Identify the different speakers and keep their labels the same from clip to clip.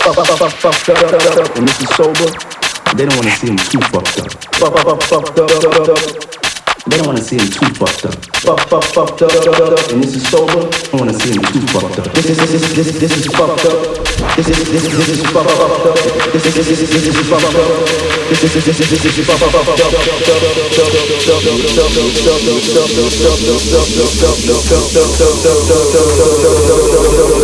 Speaker 1: fucked and this is sober, they don't want to see him too fucked up. Fucked up. They don't want to see him too fucked up. Fuck, fuck, fucked up, and this is sober. Want to see him too fucked up. This is this is this this is fucked up. This is this is this is fucked up. This is this is this is fucked up. This is this is this is fucked up. This is your fuck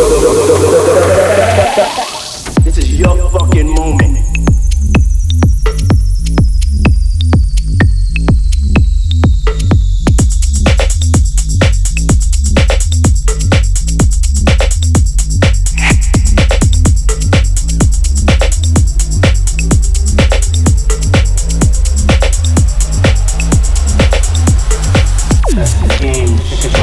Speaker 1: game.